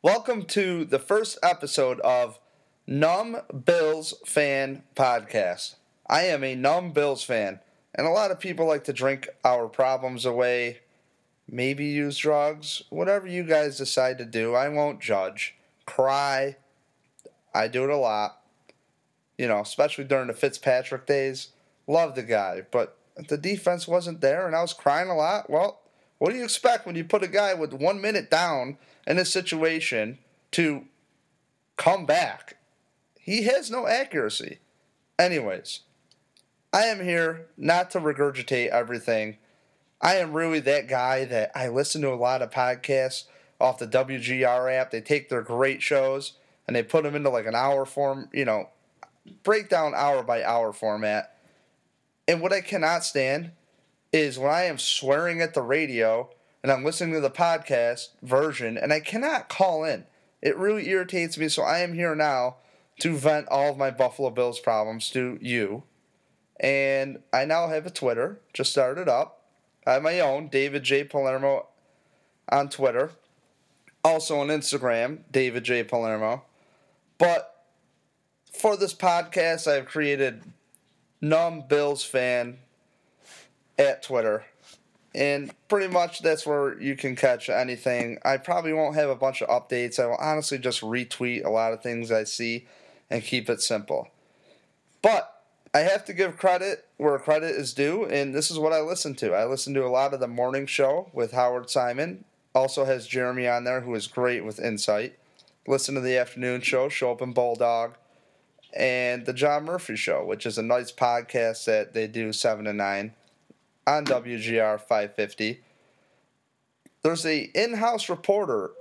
Welcome to the first episode of Numb Bills Fan Podcast. I am a numb Bills fan, and a lot of people like to drink our problems away, maybe use drugs, whatever you guys decide to do. I won't judge. Cry. I do it a lot. You know, especially during the Fitzpatrick days. Love the guy, but the defense wasn't there, and I was crying a lot. Well, what do you expect when you put a guy with one minute down in a situation to come back? He has no accuracy. Anyways, I am here not to regurgitate everything. I am really that guy that I listen to a lot of podcasts off the WGR app. They take their great shows and they put them into like an hour form, you know, breakdown hour by hour format. And what I cannot stand is when I am swearing at the radio and I'm listening to the podcast version and I cannot call in. It really irritates me. So I am here now to vent all of my Buffalo Bills problems to you. And I now have a Twitter, just started up. I have my own, David J. Palermo on Twitter. Also on Instagram, David J. Palermo. But for this podcast, I've created Numb Bills Fan at Twitter. And pretty much that's where you can catch anything. I probably won't have a bunch of updates. I will honestly just retweet a lot of things I see and keep it simple. But I have to give credit where credit is due, and this is what I listen to. I listen to a lot of the morning show with Howard Simon. Also has Jeremy on there, who is great with insight. Listen to the afternoon show, Schopp and Bulldog, and the John Murphy Show, which is a nice podcast that they do seven to nine on WGR 550. There's a in-house reporter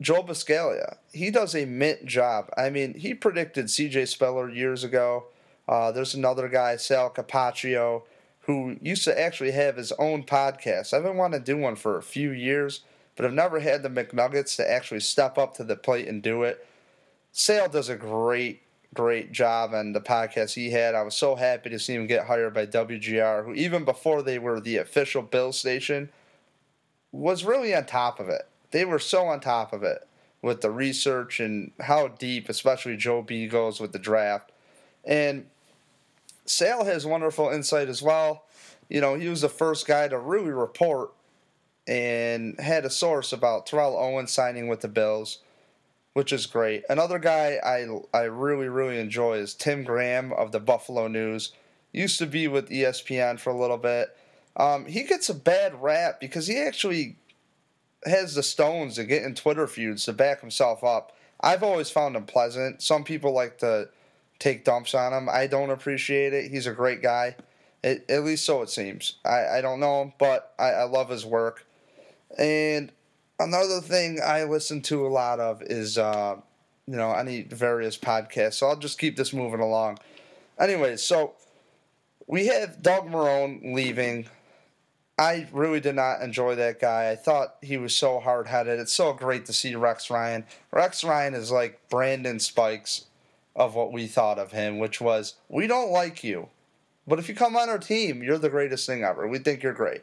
Joe Buscaglia, he does a mint job. I mean, he predicted C.J. Spiller years ago. Uh, there's another guy, Sal Capaccio, who used to actually have his own podcast. I've been wanting to do one for a few years, but I've never had the McNuggets to actually step up to the plate and do it. Sal does a great, great job on the podcast he had. I was so happy to see him get hired by WGR, who even before they were the official Bill station, was really on top of it they were so on top of it with the research and how deep, especially Joe B goes with the draft. And Sal has wonderful insight as well. You know, he was the first guy to really report and had a source about Terrell Owens signing with the Bills, which is great. Another guy I I really really enjoy is Tim Graham of the Buffalo News. Used to be with ESPN for a little bit. Um, he gets a bad rap because he actually has the stones to get in Twitter feuds to back himself up. I've always found him pleasant. Some people like to take dumps on him. I don't appreciate it. He's a great guy. At least so it seems. I, I don't know him, but I, I love his work. And another thing I listen to a lot of is, uh, you know, any various podcasts. So I'll just keep this moving along. Anyways, so we have Doug Marrone leaving. I really did not enjoy that guy. I thought he was so hard headed. It's so great to see Rex Ryan. Rex Ryan is like Brandon Spikes of what we thought of him, which was we don't like you, but if you come on our team, you're the greatest thing ever. We think you're great.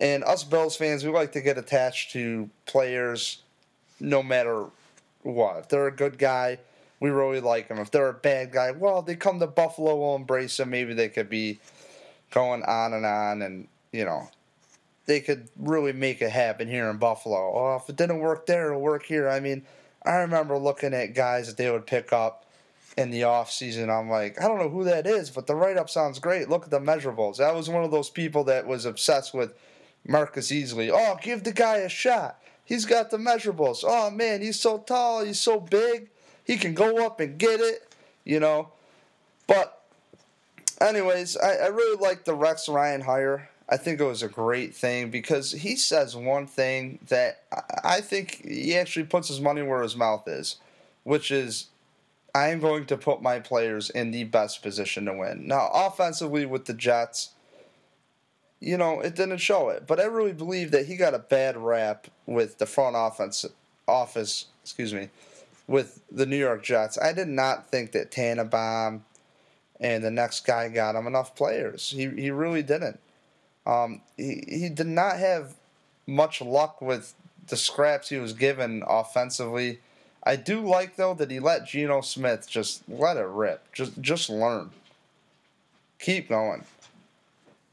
And us Bills fans, we like to get attached to players no matter what. If they're a good guy, we really like them. If they're a bad guy, well, they come to Buffalo, we'll embrace them. Maybe they could be going on and on and you know, they could really make it happen here in Buffalo. Oh, if it didn't work there, it'll work here. I mean, I remember looking at guys that they would pick up in the off season. I'm like, I don't know who that is, but the write up sounds great. Look at the measurables. I was one of those people that was obsessed with Marcus Easley. Oh, give the guy a shot. He's got the measurables. Oh man, he's so tall, he's so big, he can go up and get it, you know. But anyways, I, I really like the Rex Ryan hire. I think it was a great thing because he says one thing that I think he actually puts his money where his mouth is, which is I'm going to put my players in the best position to win. Now, offensively with the Jets, you know, it didn't show it, but I really believe that he got a bad rap with the front offense office, excuse me, with the New York Jets. I did not think that Tannenbaum and the next guy got him enough players. He he really didn't. Um, he, he did not have much luck with the scraps he was given offensively. I do like though that he let Geno Smith just let it rip. Just just learn. Keep going.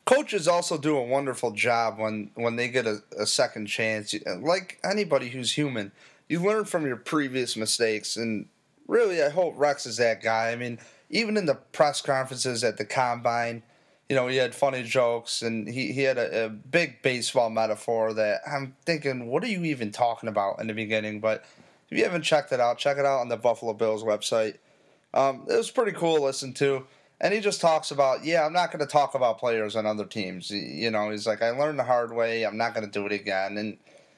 Coaches also do a wonderful job when when they get a, a second chance. Like anybody who's human, you learn from your previous mistakes and really I hope Rex is that guy. I mean, even in the press conferences at the combine, you know, he had funny jokes and he, he had a, a, big baseball metaphor that I'm thinking, what are you even talking about in the beginning? But if you haven't checked it out, check it out on the Buffalo Bills website. Um, it was pretty cool to listen to. And he just talks about, yeah, I'm not going to talk about players on other teams. You know, he's like, I learned the hard way. I'm not going to do it again. And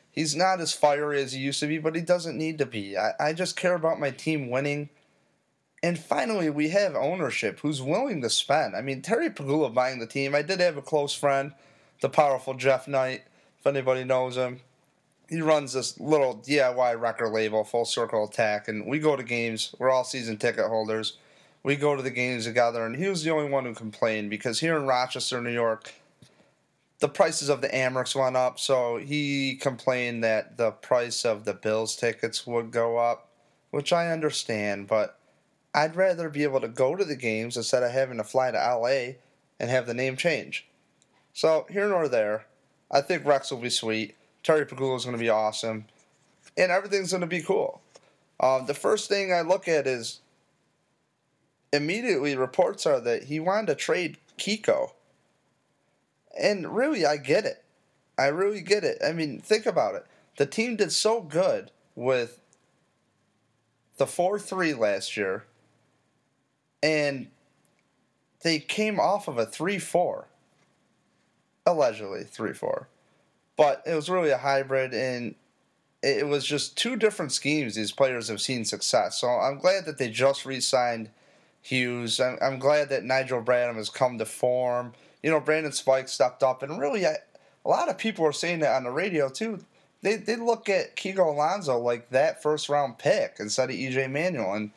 he's not as fiery as he used to be, but he doesn't need to be. I, I just care about my team winning and finally, we have ownership who's willing to spend. I mean, Terry Pegula buying the team. I did have a close friend, the powerful Jeff Knight, if anybody knows him. He runs this little DIY record label, Full Circle Attack, and we go to games. We're all season ticket holders. We go to the games together, and he was the only one who complained because here in Rochester, New York, the prices of the Amerks went up, so he complained that the price of the Bills tickets would go up, which I understand, but I'd rather be able to go to the games instead of having to fly to LA and have the name change. So here nor there, I think Rex will be sweet. Terry Pegula is going to be awesome, and everything's going to be cool. Um, the first thing I look at is immediately reports are that he wanted to trade Kiko, and really I get it. I really get it. I mean, think about it. The team did so good with the 4 3 last year and they came off of a 3 4. Allegedly 3 4. But it was really a hybrid, and it was just two different schemes these players have seen success. So I'm glad that they just re signed Hughes. I'm, I'm glad that Nigel Bradham has come to form. You know, Brandon Spike stepped up, and really, I, a lot of people are saying that on the radio too. They, they look at Kiko Alonso like that first round pick instead of EJ Manuel. And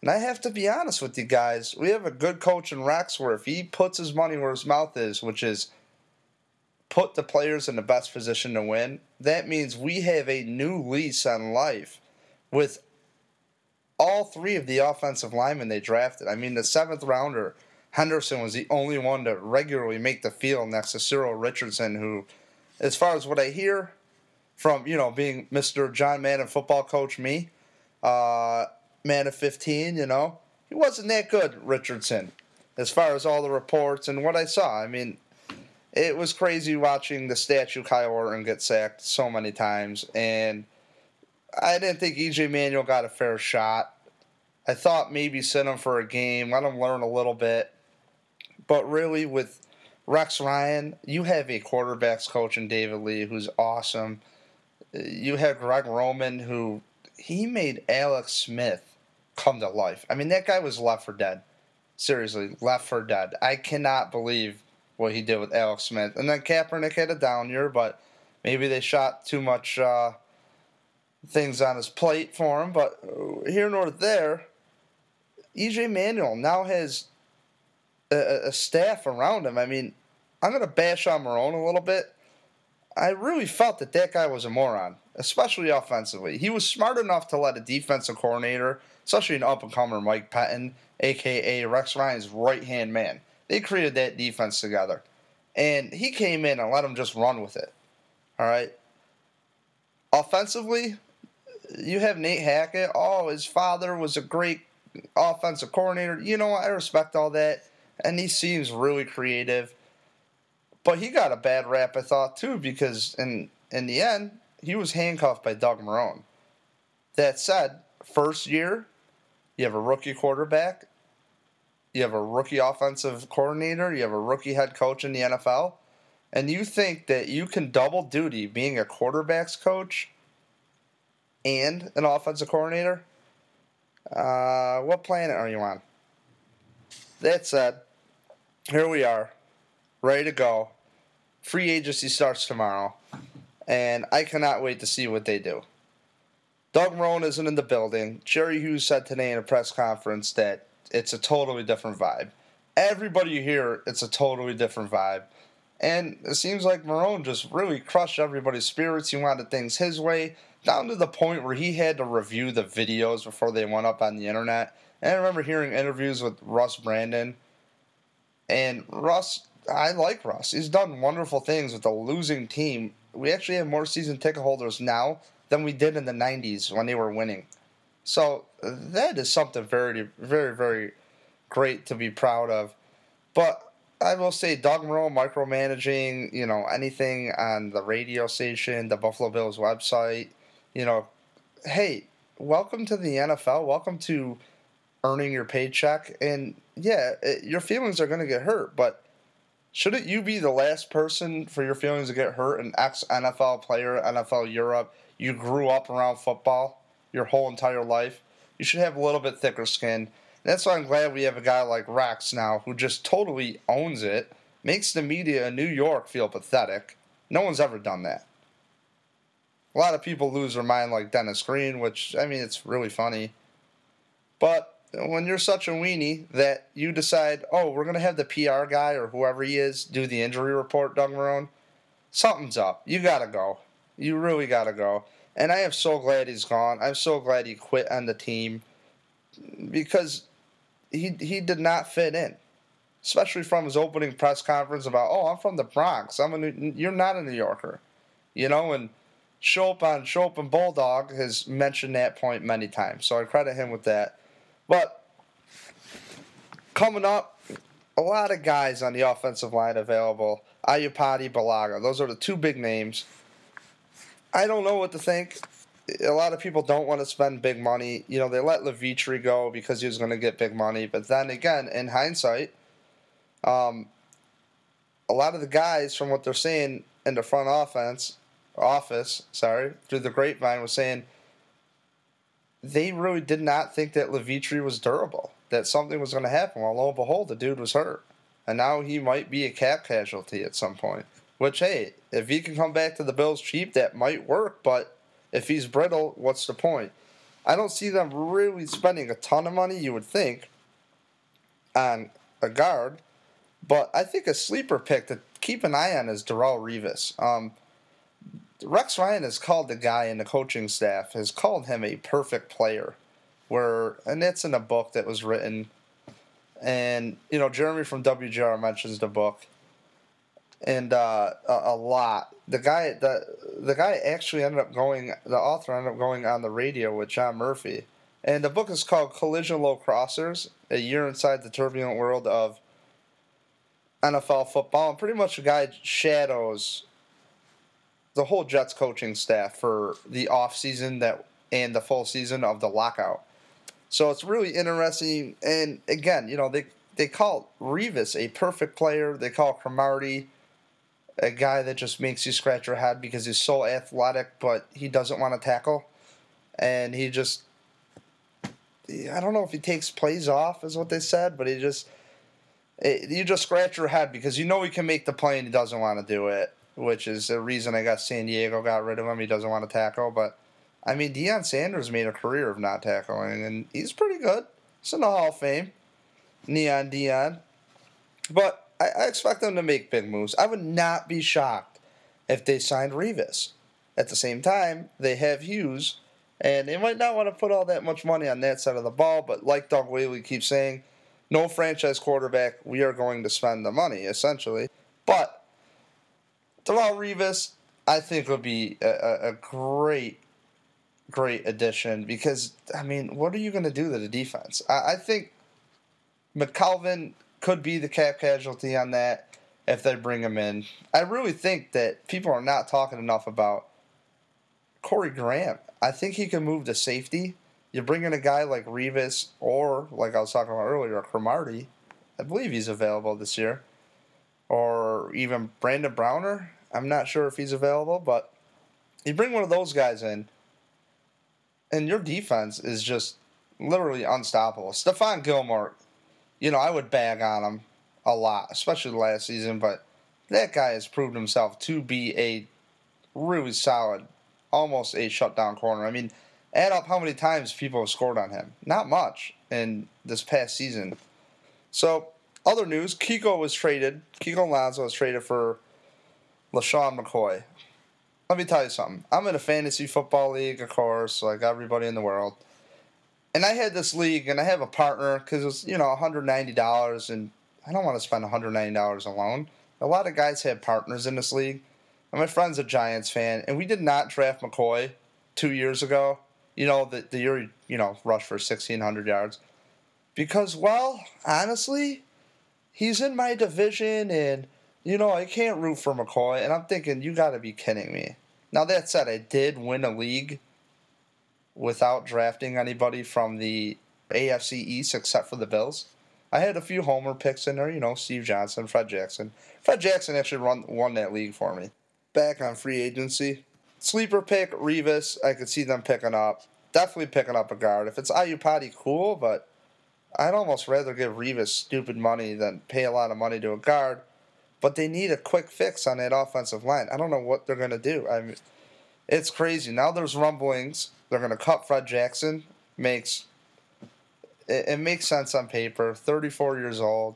and I have to be honest with you guys, we have a good coach in Rex where he puts his money where his mouth is, which is put the players in the best position to win, that means we have a new lease on life with all three of the offensive linemen they drafted. I mean, the seventh rounder, Henderson, was the only one to regularly make the field next to Cyril Richardson, who, as far as what I hear from, you know, being Mr. John Madden football coach, me, uh, man of 15, you know. He wasn't that good, Richardson, as far as all the reports and what I saw. I mean, it was crazy watching the statue Kyle Orton get sacked so many times, and I didn't think EJ Manuel got a fair shot. I thought maybe send him for a game, let him learn a little bit. But really, with Rex Ryan, you have a quarterbacks coach in David Lee who's awesome. You have Greg Roman, who he made Alex Smith come to life. I mean, that guy was left for dead. Seriously, left for dead. I cannot believe what he did with Alex Smith. And then Kaepernick had a down year, but maybe they shot too much uh, things on his plate for him. But uh, here nor there, EJ Manuel now has a, a staff around him. I mean, I'm going to bash on Marrone a little bit. I really felt that that guy was a moron, especially offensively. He was smart enough to let a defensive coordinator especially an up and comer Mike Pettine, aka Rex Ryan's right hand man. They created that defense together. And he came in and let him just run with it. All right. Offensively, you have Nate Hackett. Oh, his father was a great offensive coordinator. You know, I respect all that. And he seems really creative. But he got a bad rap, I thought, too, because in in the end, he was handcuffed by Doug Marrone. That said, first year, you have a rookie quarterback. You have a rookie offensive coordinator. You have a rookie head coach in the NFL. And you think that you can double duty being a quarterback's coach and an offensive coordinator? Uh, what planet are you on? That said, here we are, ready to go. Free agency starts tomorrow, and I cannot wait to see what they do. Doug Marrone isn't in the building. Jerry Hughes said today in a press conference that it's a totally different vibe. Everybody here, it's a totally different vibe. And it seems like Marrone just really crushed everybody's spirits. He wanted things his way, down to the point where he had to review the videos before they went up on the internet. And I remember hearing interviews with Russ Brandon. And Russ, I like Russ. He's done wonderful things with a losing team. We actually have more season ticket holders now than we did in the 90s when they were winning. So that is something very, very, very great to be proud of. But I will say, Doug Marrone micromanaging, you know, anything on the radio station, the Buffalo Bills website, you know, hey, welcome to the NFL. Welcome to earning your paycheck. And yeah, it, your feelings are going to get hurt, but shouldn't you be the last person for your feelings to get hurt? An ex NFL player, NFL Europe, you grew up around football your whole entire life. You should have a little bit thicker skin. And That's why I'm glad we have a guy like Rex now who just totally owns it, makes the media in New York feel pathetic. No one's ever done that. A lot of people lose their mind like Dennis Green, which, I mean, it's really funny. But when you're such a weenie that you decide, oh, we're to have the PR guy or whoever he is do the injury report, Doug Marrone, something's up. You got to go. You really got to go. And I am so glad he's gone. I'm so glad he quit on the team because he he did not fit in, especially from his opening press conference about, oh, I'm from the Bronx. I'm a New, you're not a New Yorker, you know, and Schopp on Schopp and Bulldog has mentioned that point many times, so I credit him with that. But coming up, a lot of guys on the offensive line available. Iupati, Bulaga, Those are the two big names. I don't know what to think. A lot of people don't want to spend big money. You know, they let Levitre go because he was going to get big money. But then again, in hindsight, um, a lot of the guys, from what they're saying in the front offense, office, sorry, through the grapevine, was saying they really did not think that Levitre was durable, that something was going to happen. Well, lo and behold, the dude was hurt. And now he might be a cap casualty at some point. Which, hey, if he can come back to the Bills cheap, that might work. But if he's brittle, what's the point? I don't see them really spending a ton of money, you would think, on a guard. But I think a sleeper pick to keep an eye on is Darrelle Revis. Um, Rex Ryan has called the guy in the coaching staff, has called him a perfect player. Where, and it's in a book that was written. And, you know, Jeremy from WGR mentions the book and uh, a, a, lot. The guy, the the guy actually ended up going. The author ended up going on the radio with John Murphy, and the book is called Collision Low Crossers: A Year Inside the Turbulent World of NFL Football. And pretty much the guy shadows the whole Jets coaching staff for the off season that and the full season of the lockout. So it's really interesting. And again, you know they they call Revis a perfect player. They call Cromartie a guy that just makes you scratch your head because he's so athletic, but he doesn't want to tackle, and he just. I don't know if he takes plays off, is what they said, but he just. It, you just scratch your head because you know he can make the play and he doesn't want to do it, which is the reason I got San Diego got rid of him. He doesn't want to tackle, but I mean Deion Sanders made a career of not tackling, and he's pretty good. He's in the Hall of Fame, Neon Deion, but I, I expect them to make big moves. I would not be shocked if they signed Revis. At the same time, they have Hughes, and they might not want to put all that much money on that side of the ball. But like Doug Whaley keeps saying, no franchise quarterback, we are going to spend the money essentially. But Darrelle Revis, I think would be a, a great, great addition because I mean, what are you going to do to the defense? I, I think McKelvin could be the cap casualty on that if they bring him in. I really think that people are not talking enough about Corey Graham. I think he can move to safety. You bring in a guy like Revis or, like I was talking about earlier, Cromartie. I believe he's available this year. Even Brandon Browner. I'm not sure if he's available, but you bring one of those guys in, and your defense is just literally unstoppable. Stephon Gilmore you know, I would bag on him a lot, especially the last season, but that guy has proved himself to be a really solid, almost a shutdown corner. I mean, add up how many times people have scored on him. Not much in this past season. So, other news Kiko was traded. Kiko Alonso was traded for LeSean McCoy. Let me tell you something. I'm in a fantasy football league, of course, like everybody in the world. And I had this league, and I have a partner because it's you know, $190, and I don't want to spend $190 alone. A lot of guys have partners in this league. And my friend's a Giants fan, and we did not draft McCoy two years ago. You know, the, the year, you know, rushed for 1,600 yards. Because, well, honestly, he's in my division, and, you know, I can't root for McCoy. And I'm thinking, you got to be kidding me. Now, that said, I did win a league without drafting anybody from the AFC East except for the Bills. I had a few homer picks in there, you know, Steve Johnson, Fred Jackson. Fred Jackson actually run, won that league for me. Back on free agency. Sleeper pick, Revis, I could see them picking up. Definitely picking up a guard. If it's Iupati, cool, but I'd almost rather give Revis stupid money than pay a lot of money to a guard. But they need a quick fix on that offensive line. I don't know what they're going to do. I mean, it's crazy. Now there's rumblings. They're going to cut Fred Jackson. Makes it, it makes sense on paper. 34 years old.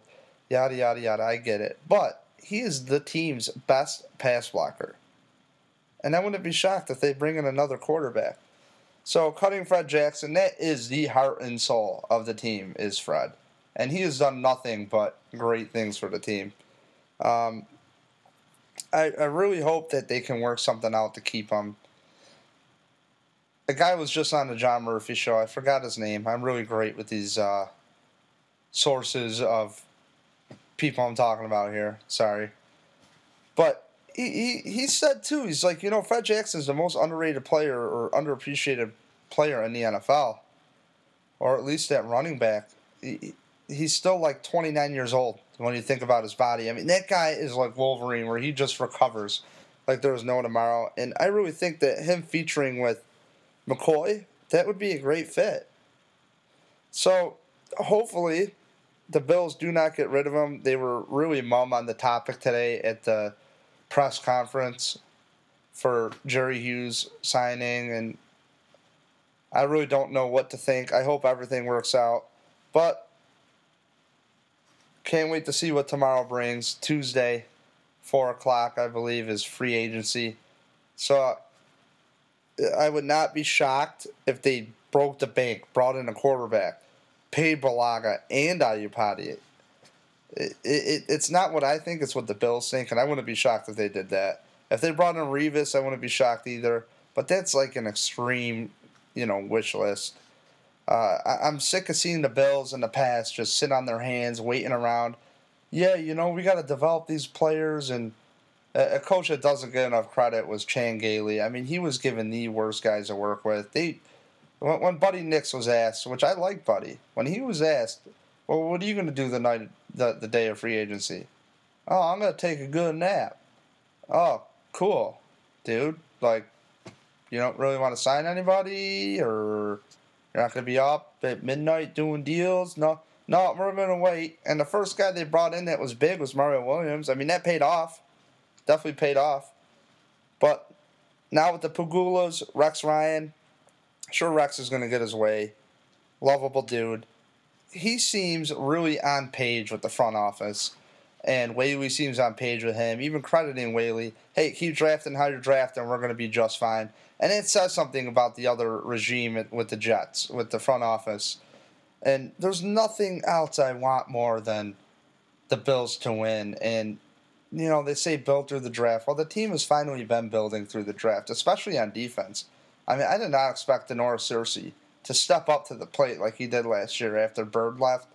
Yada yada yada. I get it. But he is the team's best pass blocker. And I wouldn't be shocked if they bring in another quarterback. So cutting Fred Jackson, that is the heart and soul of the team, is Fred. And he has done nothing but great things for the team. Um, I, I really hope that they can work something out to keep him. The guy was just on the John Murphy show. I forgot his name. I'm really great with these uh, sources of people I'm talking about here. Sorry. But he, he, said too, he's like, you know, Fred Jackson's the most underrated player or underappreciated player in the NFL, or at least at running back. He, he's still like 29 years old when you think about his body. I mean, that guy is like Wolverine, where he just recovers like there was no tomorrow. And I really think that him featuring with McCoy, that would be a great fit. So hopefully the Bills do not get rid of him. They were really mum on the topic today at the press conference for Jerry Hughes signing, and I really don't know what to think. I hope everything works out, but can't wait to see what tomorrow brings. Tuesday, four o'clock, I believe, is free agency. So I would not be shocked if they broke the bank, brought in a quarterback, paid Bulaga and Iupati it, it, it's not what I think, it's what the Bills think, and I wouldn't be shocked if they did that. If they brought in Revis, I wouldn't be shocked either. But that's like an extreme, you know, wish list. Uh, I, am sick of seeing the Bills in the past just sit on their hands, waiting around. Yeah, you know, we got to develop these players, and a, coach that doesn't get enough credit was Chan Gailey. I mean, he was given the worst guys to work with. They, when Buddy Nix was asked, which I like Buddy, when he was asked, well, what are you going to do the night the, the day of free agency? Oh, I'm going to take a good nap. Oh, cool, dude. Like, you don't really want to sign anybody, or you're not going to be up at midnight doing deals? No, no, we're going to wait. And the first guy they brought in that was big was Mario Williams. I mean, that paid off. Definitely paid off. But now with the Pegulas, Rex Ryan, sure Rex is going to get his way. Lovable dude he seems really on page with the front office, and Whaley seems on page with him. Even crediting Whaley, hey, keep drafting how you're drafting, we're going to be just fine. And it says something about the other regime with the Jets, with the front office. And there's nothing else I want more than the Bills to win. And you know, they say build through the draft. Well, the team has finally been building through the draft, especially on defense. I mean, I did not expect Da'Norris Searcy to step up to the plate like he did last year after Bird left.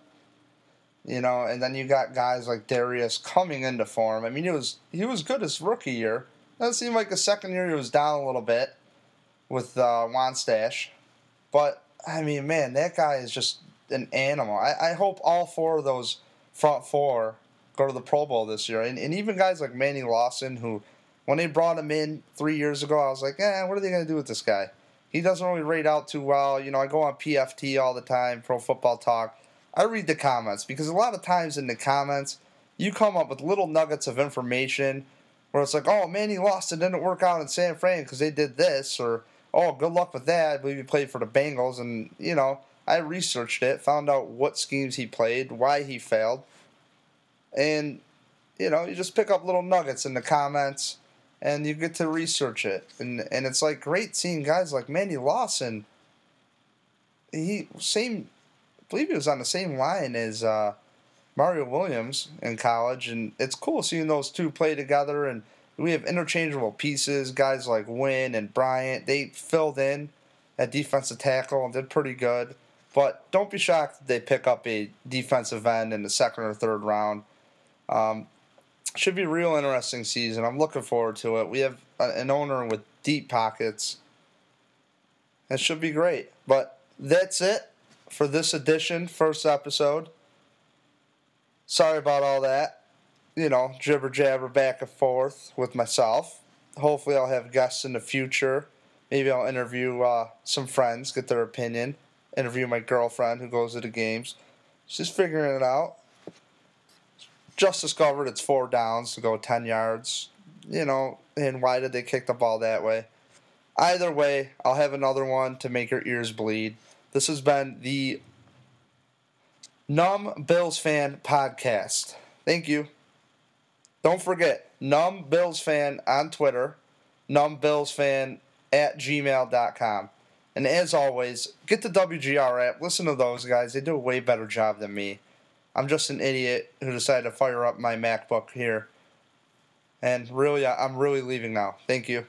You know, and then you got guys like Dareus coming into form. I mean, he was he was good his rookie year. It seemed like the second year he was down a little bit with uh, Wannstedt. But I mean, man, that guy is just an animal. I, I hope all four of those front four go to the Pro Bowl this year, and, and even guys like Manny Lawson, who when they brought him in three years ago, I was like, eh, what are they to do with this guy? He doesn't really rate out too well. You know, I go on PFT all the time, Pro Football Talk. I read the comments because a lot of times in the comments, you come up with little nuggets of information where it's like, oh, man, he lost and didn't work out in San Fran because they did this, or oh, good luck with that. I believe he played for the Bengals, and you know, I researched it, found out what schemes he played, why he failed, and you know, you just pick up little nuggets in the comments and you get to research it. And and it's like great seeing guys like Manny Lawson. He same, I believe he was on the same line as uh, Mario Williams in college, and it's cool seeing those two play together. And we have interchangeable pieces. Guys like Wynn and Bryant, they filled in at defensive tackle and did pretty good. But don't be shocked if they pick up a defensive end in the second or third round. Um, should be real interesting season. I'm looking forward to it. We have an owner with deep pockets. It should be great. But that's it for this edition, first episode. Sorry about all that. You know, jibber jabber back and forth with myself. Hopefully, I'll have guests in the future. Maybe I'll interview uh, some friends, get their opinion. Interview my girlfriend who goes to the games. She's figuring it out just discovered it's four downs to go 10 yards. You know, and why did they kick the ball that way? Either way, I'll have another one to make your ears bleed. This has been the Numb Bills Fan Podcast. Thank you. Don't forget, Numb Bills Fan on Twitter, Numb at gmail.com. And as always, get the WGR app. Listen to those guys. They do a way better job than me. I'm just an idiot who decided to fire up my MacBook here. And really, I'm really leaving now. Thank you.